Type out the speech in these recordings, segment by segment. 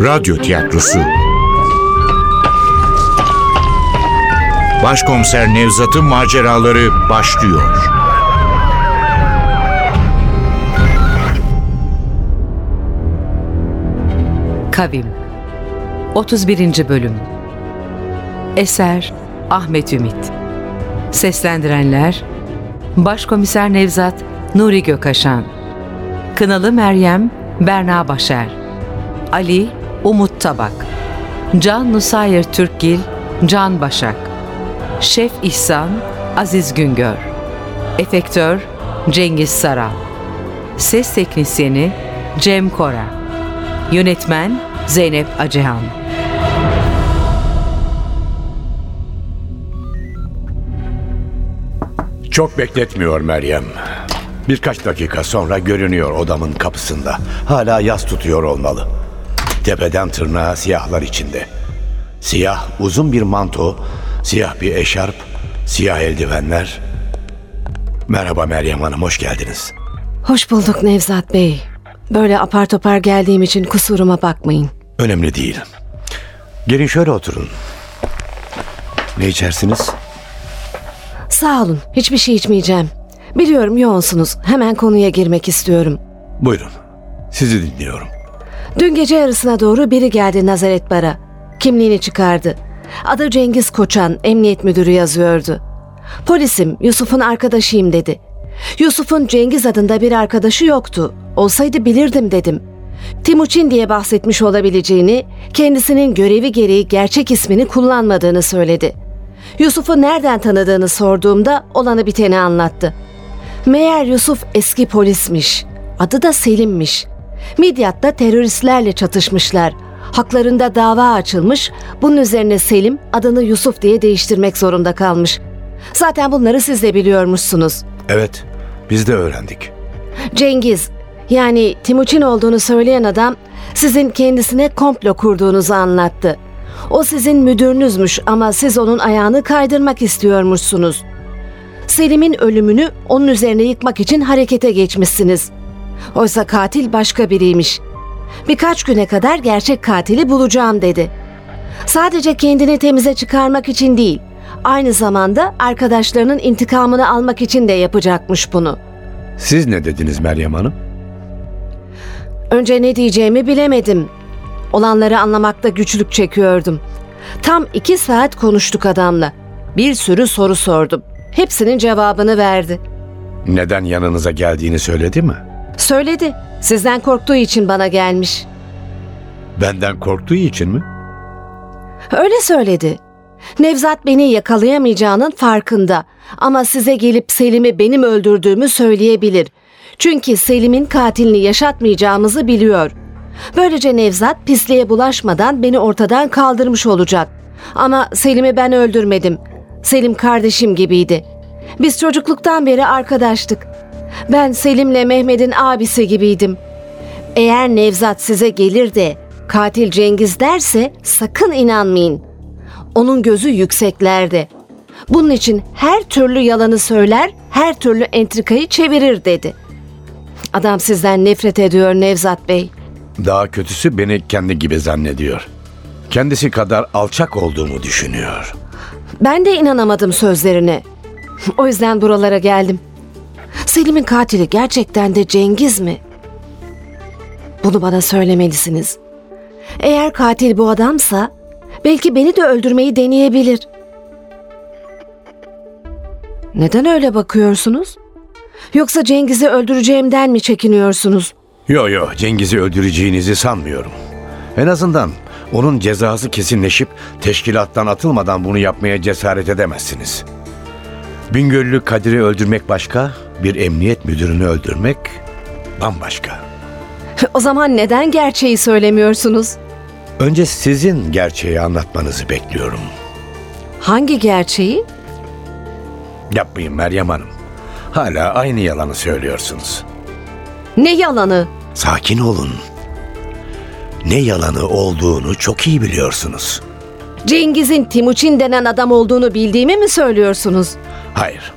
Radyo Tiyatrosu. Başkomiser Nevzat'ın maceraları başlıyor. Kavim. 31. Bölüm. Eser Ahmet Ümit. Seslendirenler Başkomiser Nevzat Nuri Gökaşan Kınalı Meryem Berna Başer. Ali Umut Tabak Can Nusayir Türkgil Can Başak Şef İhsan Aziz Güngör Efektör Cengiz Saral Ses Teknisyeni Cem Kora Yönetmen Zeynep Acehan Çok bekletmiyor Meryem. Birkaç dakika sonra görünüyor odamın kapısında. Hala yas tutuyor olmalı. Tepeden tırnağa siyahlar içinde. Siyah uzun bir manto, siyah bir eşarp, siyah eldivenler. Merhaba Meryem Hanım, hoş geldiniz. Hoş bulduk Nevzat Bey. Böyle apar topar geldiğim için kusuruma bakmayın. Önemli değil. Gelin şöyle oturun. Ne içersiniz? Sağ olun, hiçbir şey içmeyeceğim. Biliyorum yoğunsunuz. Hemen konuya girmek istiyorum. Buyurun, sizi dinliyorum. Dün gece yarısına doğru biri geldi Nazaret Bar'a. Kimliğini çıkardı. Adı Cengiz Koçan, emniyet müdürü yazıyordu. Polisim, Yusuf'un arkadaşıyım dedi. Yusuf'un Cengiz adında bir arkadaşı yoktu. Olsaydı bilirdim dedim. Timuçin diye bahsetmiş olabileceğini, kendisinin görevi gereği gerçek ismini kullanmadığını söyledi. Yusuf'u nereden tanıdığını sorduğumda olanı biteni anlattı. Meğer Yusuf eski polismiş. Adı da Selim'miş. Midyat'ta teröristlerle çatışmışlar. Haklarında dava açılmış. Bunun üzerine Selim adını Yusuf diye değiştirmek zorunda kalmış. Zaten bunları siz de biliyormuşsunuz. Evet, biz de öğrendik. Cengiz, yani Timuçin olduğunu söyleyen adam sizin kendisine komplo kurduğunuzu anlattı. O sizin müdürünüzmüş ama siz onun ayağını kaydırmak istiyormuşsunuz. Selim'in ölümünü onun üzerine yıkmak için harekete geçmişsiniz. Oysa katil başka biriymiş. Birkaç güne kadar gerçek katili bulacağım dedi. Sadece kendini temize çıkarmak için değil, aynı zamanda arkadaşlarının intikamını almak için de yapacakmış bunu. Siz ne dediniz Meryem Hanım? Önce ne diyeceğimi bilemedim. Olanları anlamakta güçlük çekiyordum. Tam iki saat konuştuk adamla. Bir sürü soru sordum. Hepsinin cevabını verdi. Neden yanınıza geldiğini söyledi mi? Söyledi. Sizden korktuğu için bana gelmiş. Benden korktuğu için mi? Öyle söyledi. Nevzat beni yakalayamayacağının farkında. Ama size gelip Selim'i benim öldürdüğümü söyleyebilir. Çünkü Selim'in katilini yaşatmayacağımızı biliyor. Böylece Nevzat pisliğe bulaşmadan beni ortadan kaldırmış olacak. Ama Selim'i ben öldürmedim. Selim kardeşim gibiydi. Biz çocukluktan beri arkadaştık. Ben Selim'le Mehmet'in abisi gibiydim. Eğer Nevzat size gelir de katil Cengiz derse sakın inanmayın. Onun gözü yükseklerde. Bunun için her türlü yalanı söyler, her türlü entrikayı çevirir dedi. Adam sizden nefret ediyor Nevzat Bey. Daha kötüsü beni kendi gibi zannediyor. Kendisi kadar alçak olduğumu düşünüyor. Ben de inanamadım sözlerine. O yüzden buralara geldim. Selim'in katili gerçekten de Cengiz mi? Bunu bana söylemelisiniz. Eğer katil bu adamsa belki beni de öldürmeyi deneyebilir. Neden öyle bakıyorsunuz? Yoksa Cengiz'i öldüreceğimden mi çekiniyorsunuz? Yo yo Cengiz'i öldüreceğinizi sanmıyorum. En azından onun cezası kesinleşip teşkilattan atılmadan bunu yapmaya cesaret edemezsiniz. Bingöllü Kadir'i öldürmek başka, bir emniyet müdürünü öldürmek bambaşka. O zaman neden gerçeği söylemiyorsunuz? Önce sizin gerçeği anlatmanızı bekliyorum. Hangi gerçeği? Yapmayın Meryem Hanım. Hala aynı yalanı söylüyorsunuz. Ne yalanı? Sakin olun. Ne yalanı olduğunu çok iyi biliyorsunuz. Cengiz'in Timuçin denen adam olduğunu bildiğimi mi söylüyorsunuz? Hayır.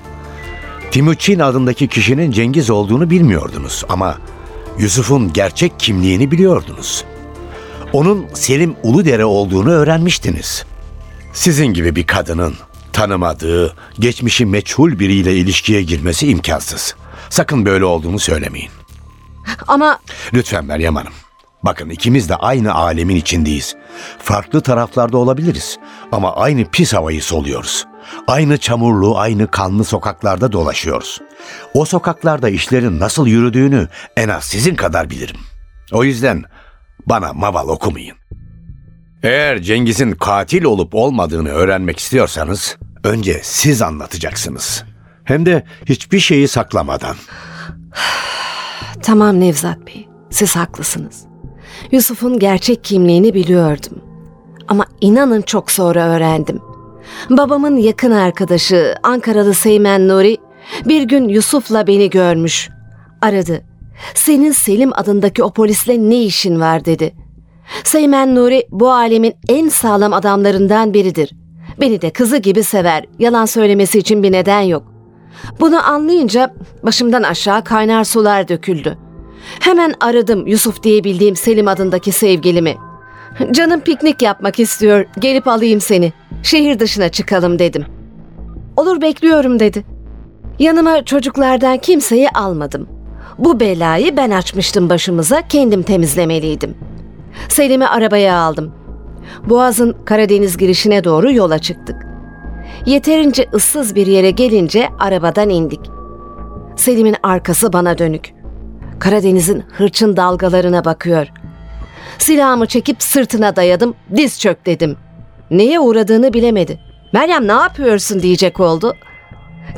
Timuçin adındaki kişinin Cengiz olduğunu bilmiyordunuz ama Yusuf'un gerçek kimliğini biliyordunuz. Onun Selim Uludere olduğunu öğrenmiştiniz. Sizin gibi bir kadının tanımadığı, geçmişi meçhul biriyle ilişkiye girmesi imkansız. Sakın böyle olduğunu söylemeyin. Ama Lütfen Meryem Hanım. Bakın ikimiz de aynı alemin içindeyiz. Farklı taraflarda olabiliriz ama aynı pis havayı soluyoruz. Aynı çamurlu, aynı kanlı sokaklarda dolaşıyoruz. O sokaklarda işlerin nasıl yürüdüğünü en az sizin kadar bilirim. O yüzden bana maval okumayın. Eğer Cengiz'in katil olup olmadığını öğrenmek istiyorsanız önce siz anlatacaksınız. Hem de hiçbir şeyi saklamadan. tamam Nevzat Bey, siz haklısınız. Yusuf'un gerçek kimliğini biliyordum. Ama inanın çok sonra öğrendim. Babamın yakın arkadaşı Ankaralı Seymen Nuri bir gün Yusuf'la beni görmüş. Aradı. Senin Selim adındaki o polisle ne işin var dedi. Seymen Nuri bu alemin en sağlam adamlarından biridir. Beni de kızı gibi sever. Yalan söylemesi için bir neden yok. Bunu anlayınca başımdan aşağı kaynar sular döküldü. Hemen aradım Yusuf diye bildiğim Selim adındaki sevgilimi. Canım piknik yapmak istiyor. Gelip alayım seni. Şehir dışına çıkalım dedim. Olur bekliyorum dedi. Yanıma çocuklardan kimseyi almadım. Bu belayı ben açmıştım başımıza, kendim temizlemeliydim. Selim'i arabaya aldım. Boğaz'ın Karadeniz girişine doğru yola çıktık. Yeterince ıssız bir yere gelince arabadan indik. Selim'in arkası bana dönük. Karadeniz'in hırçın dalgalarına bakıyor. Silahımı çekip sırtına dayadım, diz çök dedim. Neye uğradığını bilemedi. Meryem ne yapıyorsun diyecek oldu.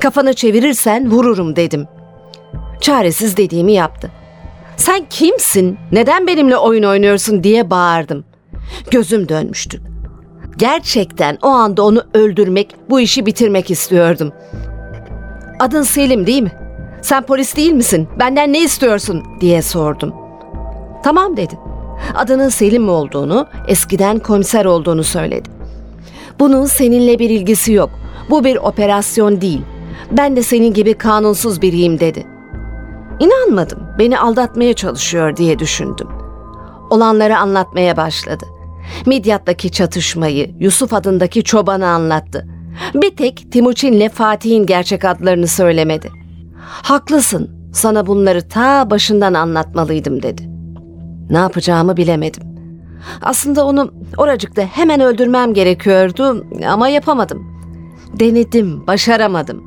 Kafanı çevirirsen vururum dedim. Çaresiz dediğimi yaptı. Sen kimsin? Neden benimle oyun oynuyorsun diye bağırdım. Gözüm dönmüştü. Gerçekten o anda onu öldürmek, bu işi bitirmek istiyordum. Adın Selim değil mi? Sen polis değil misin? Benden ne istiyorsun diye sordum. Tamam dedi. Adının Selim olduğunu, eskiden komiser olduğunu söyledi. Bunun seninle bir ilgisi yok. Bu bir operasyon değil. Ben de senin gibi kanunsuz biriyim dedi. İnanmadım. Beni aldatmaya çalışıyor diye düşündüm. Olanları anlatmaya başladı. Midyat'taki çatışmayı, Yusuf adındaki çobanı anlattı. Bir tek Timuçin'le Fatih'in gerçek adlarını söylemedi. Haklısın, sana bunları ta başından anlatmalıydım dedi. Ne yapacağımı bilemedim. Aslında onu oracıkta hemen öldürmem gerekiyordu ama yapamadım. Denedim, başaramadım.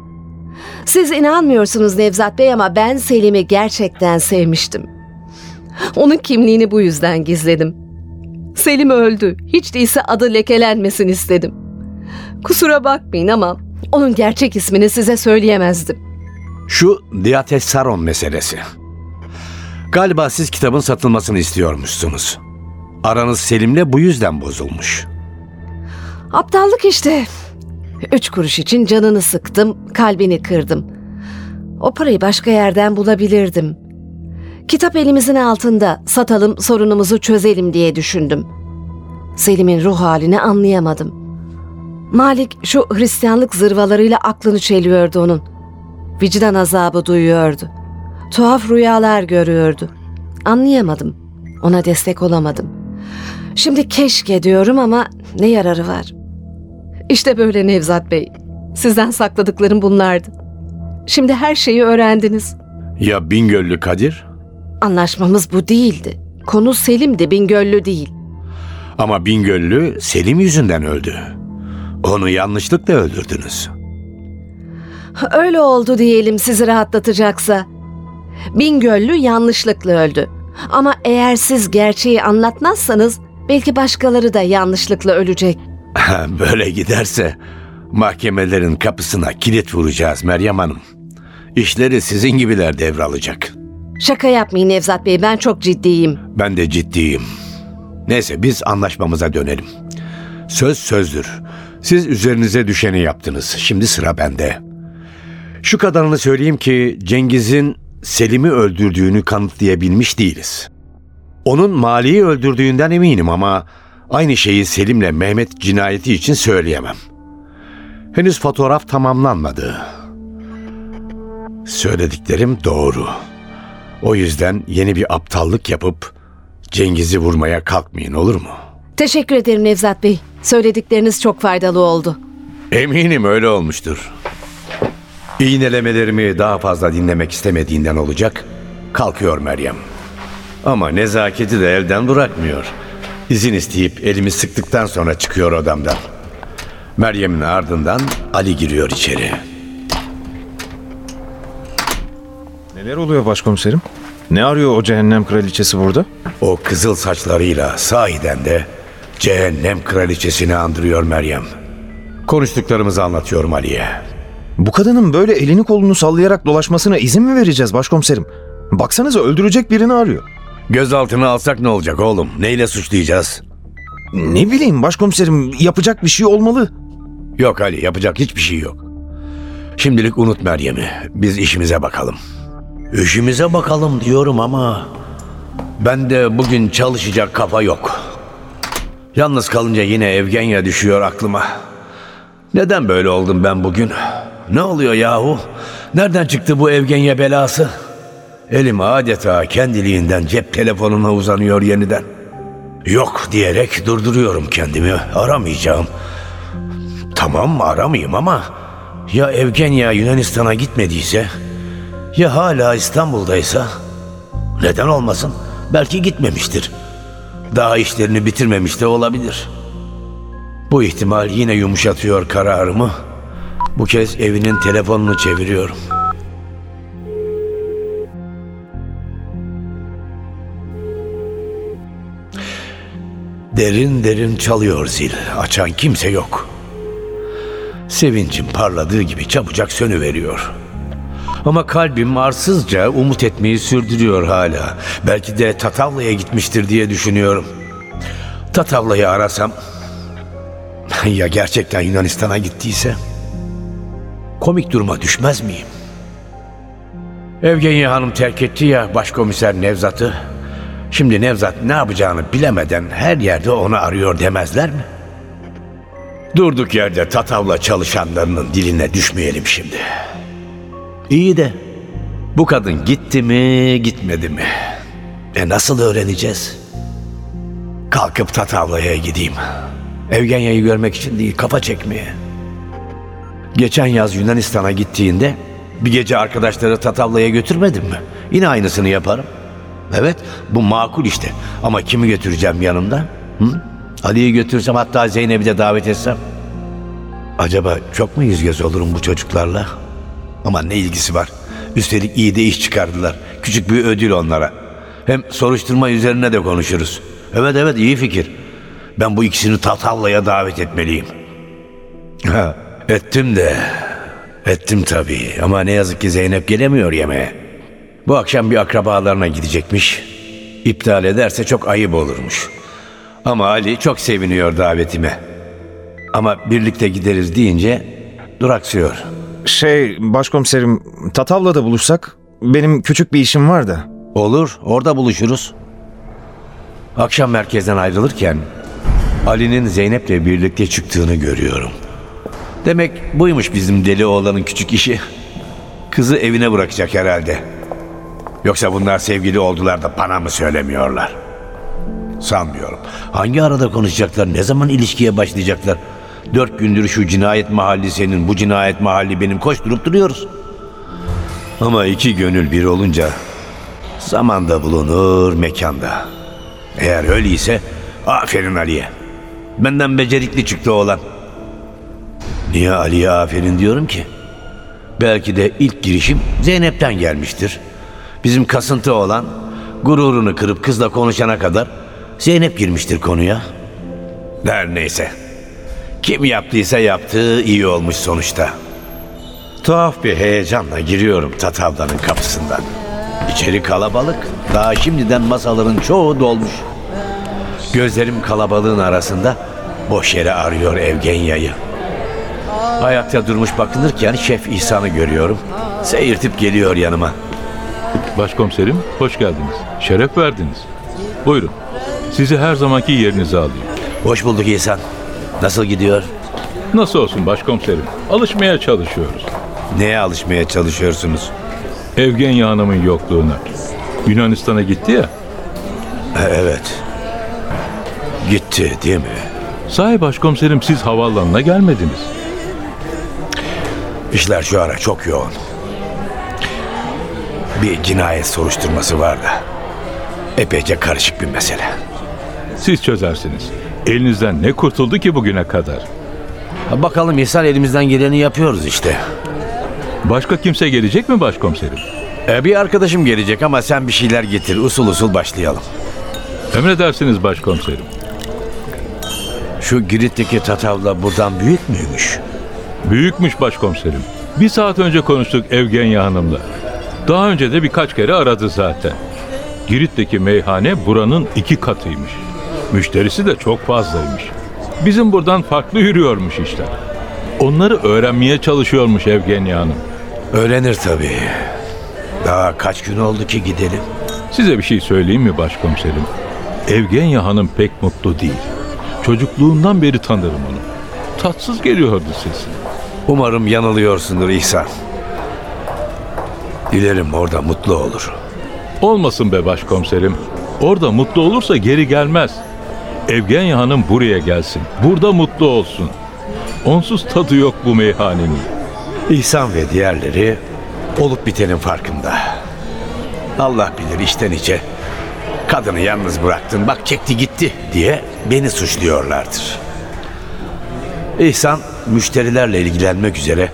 Siz inanmıyorsunuz Nevzat Bey ama ben Selim'i gerçekten sevmiştim. Onun kimliğini bu yüzden gizledim. Selim öldü. Hiç değilse adı lekelenmesin istedim. Kusura bakmayın ama onun gerçek ismini size söyleyemezdim. Şu Diates Saron meselesi. Galiba siz kitabın satılmasını istiyormuşsunuz. Aranız Selim'le bu yüzden bozulmuş. Aptallık işte. Üç kuruş için canını sıktım, kalbini kırdım. O parayı başka yerden bulabilirdim. Kitap elimizin altında, satalım, sorunumuzu çözelim diye düşündüm. Selim'in ruh halini anlayamadım. Malik şu Hristiyanlık zırvalarıyla aklını çeliyordu onun. Vicdan azabı duyuyordu. Tuhaf rüyalar görüyordu. Anlayamadım. Ona destek olamadım. Şimdi keşke diyorum ama ne yararı var? İşte böyle Nevzat Bey. Sizden sakladıklarım bunlardı. Şimdi her şeyi öğrendiniz. Ya Bingöllü Kadir? Anlaşmamız bu değildi. Konu Selim'di, Bingöllü değil. Ama Bingöllü Selim yüzünden öldü. Onu yanlışlıkla öldürdünüz. Öyle oldu diyelim sizi rahatlatacaksa. Bingöllü yanlışlıkla öldü. Ama eğer siz gerçeği anlatmazsanız belki başkaları da yanlışlıkla ölecek. Böyle giderse mahkemelerin kapısına kilit vuracağız Meryem Hanım. İşleri sizin gibiler devralacak. Şaka yapmayın Nevzat Bey, ben çok ciddiyim. Ben de ciddiyim. Neyse biz anlaşmamıza dönelim. Söz sözdür. Siz üzerinize düşeni yaptınız. Şimdi sıra bende. Şu kadarını söyleyeyim ki Cengiz'in Selim'i öldürdüğünü kanıtlayabilmiş değiliz. Onun Mali'yi öldürdüğünden eminim ama aynı şeyi Selim'le Mehmet cinayeti için söyleyemem. Henüz fotoğraf tamamlanmadı. Söylediklerim doğru. O yüzden yeni bir aptallık yapıp Cengiz'i vurmaya kalkmayın olur mu? Teşekkür ederim Nevzat Bey. Söyledikleriniz çok faydalı oldu. Eminim öyle olmuştur. İğnelemelerimi daha fazla dinlemek istemediğinden olacak. Kalkıyor Meryem. Ama nezaketi de elden bırakmıyor. İzin isteyip elimi sıktıktan sonra çıkıyor odamdan. Meryem'in ardından Ali giriyor içeri. Neler oluyor başkomiserim? Ne arıyor o cehennem kraliçesi burada? O kızıl saçlarıyla sahiden de cehennem kraliçesini andırıyor Meryem. Konuştuklarımızı anlatıyorum Ali'ye. Bu kadının böyle elini kolunu sallayarak dolaşmasına izin mi vereceğiz başkomiserim? Baksanıza öldürecek birini arıyor. Gözaltına alsak ne olacak oğlum? Neyle suçlayacağız? Ne bileyim başkomiserim yapacak bir şey olmalı. Yok Ali yapacak hiçbir şey yok. Şimdilik unut Meryem'i. Biz işimize bakalım. İşimize bakalım diyorum ama... Ben de bugün çalışacak kafa yok. Yalnız kalınca yine Evgenya düşüyor aklıma. Neden böyle oldum ben bugün? Ne oluyor yahu? Nereden çıktı bu Evgenya belası? Elim adeta kendiliğinden cep telefonuna uzanıyor yeniden. Yok diyerek durduruyorum kendimi. Aramayacağım. Tamam aramayayım ama ya Evgenya Yunanistan'a gitmediyse ya hala İstanbul'daysa neden olmasın? Belki gitmemiştir. Daha işlerini bitirmemiş de olabilir. Bu ihtimal yine yumuşatıyor kararımı. Bu kez evinin telefonunu çeviriyorum. Derin derin çalıyor zil. Açan kimse yok. Sevincim parladığı gibi çabucak sönüveriyor. Ama kalbim arsızca umut etmeyi sürdürüyor hala. Belki de Tatavla'ya gitmiştir diye düşünüyorum. Tatavla'yı arasam... Ya gerçekten Yunanistan'a gittiyse? Komik duruma düşmez miyim? Evgenya Hanım terk etti ya başkomiser Nevzat'ı. Şimdi Nevzat ne yapacağını bilemeden her yerde onu arıyor demezler mi? Durduk yerde Tatavla çalışanlarının diline düşmeyelim şimdi. İyi de bu kadın gitti mi gitmedi mi? E nasıl öğreneceğiz? Kalkıp Tatavla'ya gideyim. Evgenya'yı görmek için değil kafa çekmeye. Geçen yaz Yunanistan'a gittiğinde bir gece arkadaşları Tatavla'ya götürmedim mi? Yine aynısını yaparım. Evet bu makul işte. Ama kimi götüreceğim yanımda? Ali'yi götürsem hatta Zeynep'i de davet etsem. Acaba çok mu yüz göz olurum bu çocuklarla? Ama ne ilgisi var? Üstelik iyi de iş çıkardılar. Küçük bir ödül onlara. Hem soruşturma üzerine de konuşuruz. Evet evet iyi fikir. Ben bu ikisini Tatavla'ya davet etmeliyim. Ha, ettim de. Ettim tabii ama ne yazık ki Zeynep gelemiyor yemeğe. Bu akşam bir akrabalarına gidecekmiş. İptal ederse çok ayıp olurmuş. Ama Ali çok seviniyor davetime. Ama birlikte gideriz deyince duraksıyor. Şey başkomiserim Tatavla'da buluşsak benim küçük bir işim var da. Olur, orada buluşuruz. Akşam merkezden ayrılırken Ali'nin Zeynep'le birlikte çıktığını görüyorum. Demek buymuş bizim deli oğlanın küçük işi. Kızı evine bırakacak herhalde. Yoksa bunlar sevgili oldular da bana mı söylemiyorlar? Sanmıyorum. Hangi arada konuşacaklar? Ne zaman ilişkiye başlayacaklar? Dört gündür şu cinayet mahalli senin, bu cinayet mahalli benim koşturup duruyoruz. Ama iki gönül bir olunca zamanda bulunur, mekanda. Eğer öyleyse aferin Ali'ye. Benden becerikli çıktı oğlan. Niye Ali'ye aferin diyorum ki? Belki de ilk girişim Zeynep'ten gelmiştir. Bizim kasıntı olan gururunu kırıp kızla konuşana kadar Zeynep girmiştir konuya. Her neyse. Kim yaptıysa yaptığı iyi olmuş sonuçta. Tuhaf bir heyecanla giriyorum Tatavla'nın kapısından. İçeri kalabalık. Daha şimdiden masaların çoğu dolmuş. Gözlerim kalabalığın arasında boş yere arıyor Evgenya'yı. Ayakta durmuş bakınırken Şef İhsan'ı görüyorum. Seyirtip geliyor yanıma. Başkomiserim hoş geldiniz. Şeref verdiniz. Buyurun. Sizi her zamanki yerinize alayım. Hoş bulduk İhsan. Nasıl gidiyor? Nasıl olsun başkomiserim? Alışmaya çalışıyoruz. Neye alışmaya çalışıyorsunuz? Evgenya Hanım'ın yokluğuna. Yunanistan'a gitti ya. E, Evet. Gitti değil mi? Sahi başkomiserim siz havaalanına gelmediniz. İşler şu ara çok yoğun. Bir cinayet soruşturması var da. Epeyce karışık bir mesele. Siz çözersiniz. Elinizden ne kurtuldu ki bugüne kadar? Ha, Bakalım İhsan elimizden geleni yapıyoruz işte. Başka kimse gelecek mi başkomiserim? E, bir arkadaşım gelecek ama sen bir şeyler getir. Usul usul başlayalım. Emredersiniz başkomiserim. Şu Girit'teki Tatavla buradan büyük müymüş? Büyükmüş başkomiserim. Bir saat önce konuştuk Evgenya Hanım'la. Daha önce de birkaç kere aradı zaten. Girit'teki meyhane buranın iki katıymış. Müşterisi de çok fazlaymış. Bizim buradan farklı yürüyormuş işler. Onları öğrenmeye çalışıyormuş Evgenya Hanım. Öğrenir tabii. Daha kaç gün oldu ki gidelim? Size bir şey söyleyeyim mi başkomiserim? Evgenya Hanım pek mutlu değil. Çocukluğundan beri tanırım onu. Tatsız geliyordu sesi. Umarım yanılıyorsundur İhsan. Dilerim orada mutlu olur. Olmasın be başkomiserim. Orada mutlu olursa geri gelmez. Evgenya Hanım buraya gelsin. Burada mutlu olsun. Onsuz tadı yok bu meyhanenin. İhsan ve diğerleri olup bitenin farkında. Allah bilir içten içe kadını yalnız bıraktın bak çekti gitti diye beni suçluyorlardır. İhsan müşterilerle ilgilenmek üzere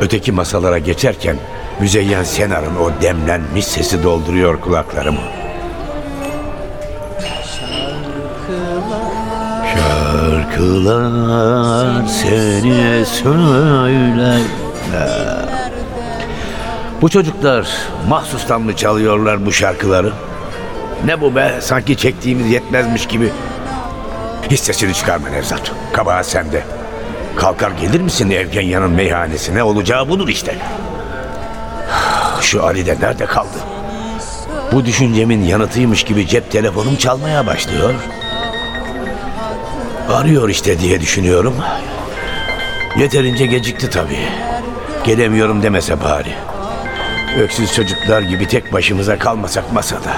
öteki masalara geçerken Müzeyyen Senar'ın o demlenmiş sesi dolduruyor kulaklarımı. Şarkılar seni söyler. Bu çocuklar mahsustan mı çalıyorlar bu şarkıları? Ne bu be? Sanki çektiğimiz yetmezmiş gibi. Hiç sesini çıkarma Nevzat. Kabahat sende. Kalkar gelir misin Evgenya'nın meyhanesine? Olacağı budur işte. Şu Ali de nerede kaldı? Bu düşüncemin yanıtıymış gibi cep telefonum çalmaya başlıyor. Arıyor işte diye düşünüyorum. Yeterince gecikti tabii. Gelemiyorum demese bari. Öksüz çocuklar gibi tek başımıza kalmasak masada.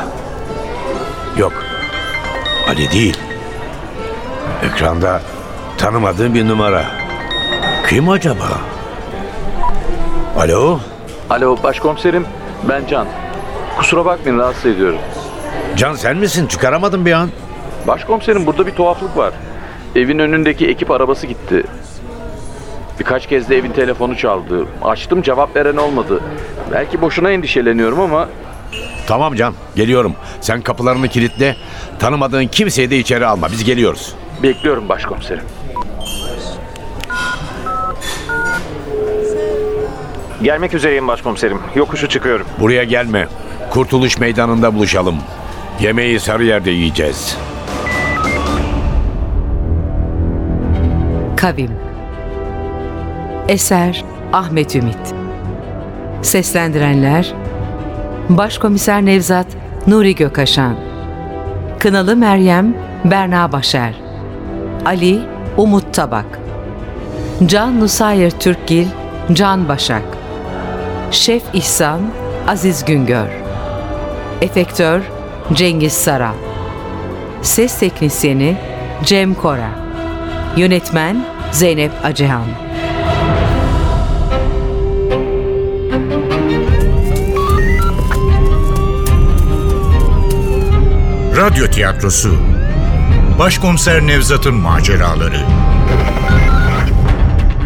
Yok. Ali değil. Ekranda tanımadığım bir numara. Kim acaba? Alo? Alo başkomiserim ben Can. Kusura bakmayın rahatsız ediyorum. Can sen misin? Çıkaramadım bir an. Başkomiserim burada bir tuhaflık var. Evin önündeki ekip arabası gitti. Birkaç kez de evin telefonu çaldı. Açtım cevap veren olmadı. Belki boşuna endişeleniyorum ama Tamam Can, geliyorum. Sen kapılarını kilitle. Tanımadığın kimseyi de içeri alma. Biz geliyoruz. bekliyorum başkomiserim. Gelmek üzereyim başkomiserim. Yokuşu çıkıyorum. Buraya gelme. Kurtuluş meydanında buluşalım. Yemeği Sarıyer'de yiyeceğiz. Kavim Eser Ahmet Ümit Seslendirenler Başkomiser Nevzat Nuri Gökaşan Kınalı Meryem Berna Başer Ali Umut Tabak Can Nusayir Türkgil Can Başak Şef İhsan Aziz Güngör. Efektör Cengiz Saral Ses Teknisyeni Cem Kora. Yönetmen Zeynep Acehan. Radyo tiyatrosu. Başkomiser Nevzat'ın maceraları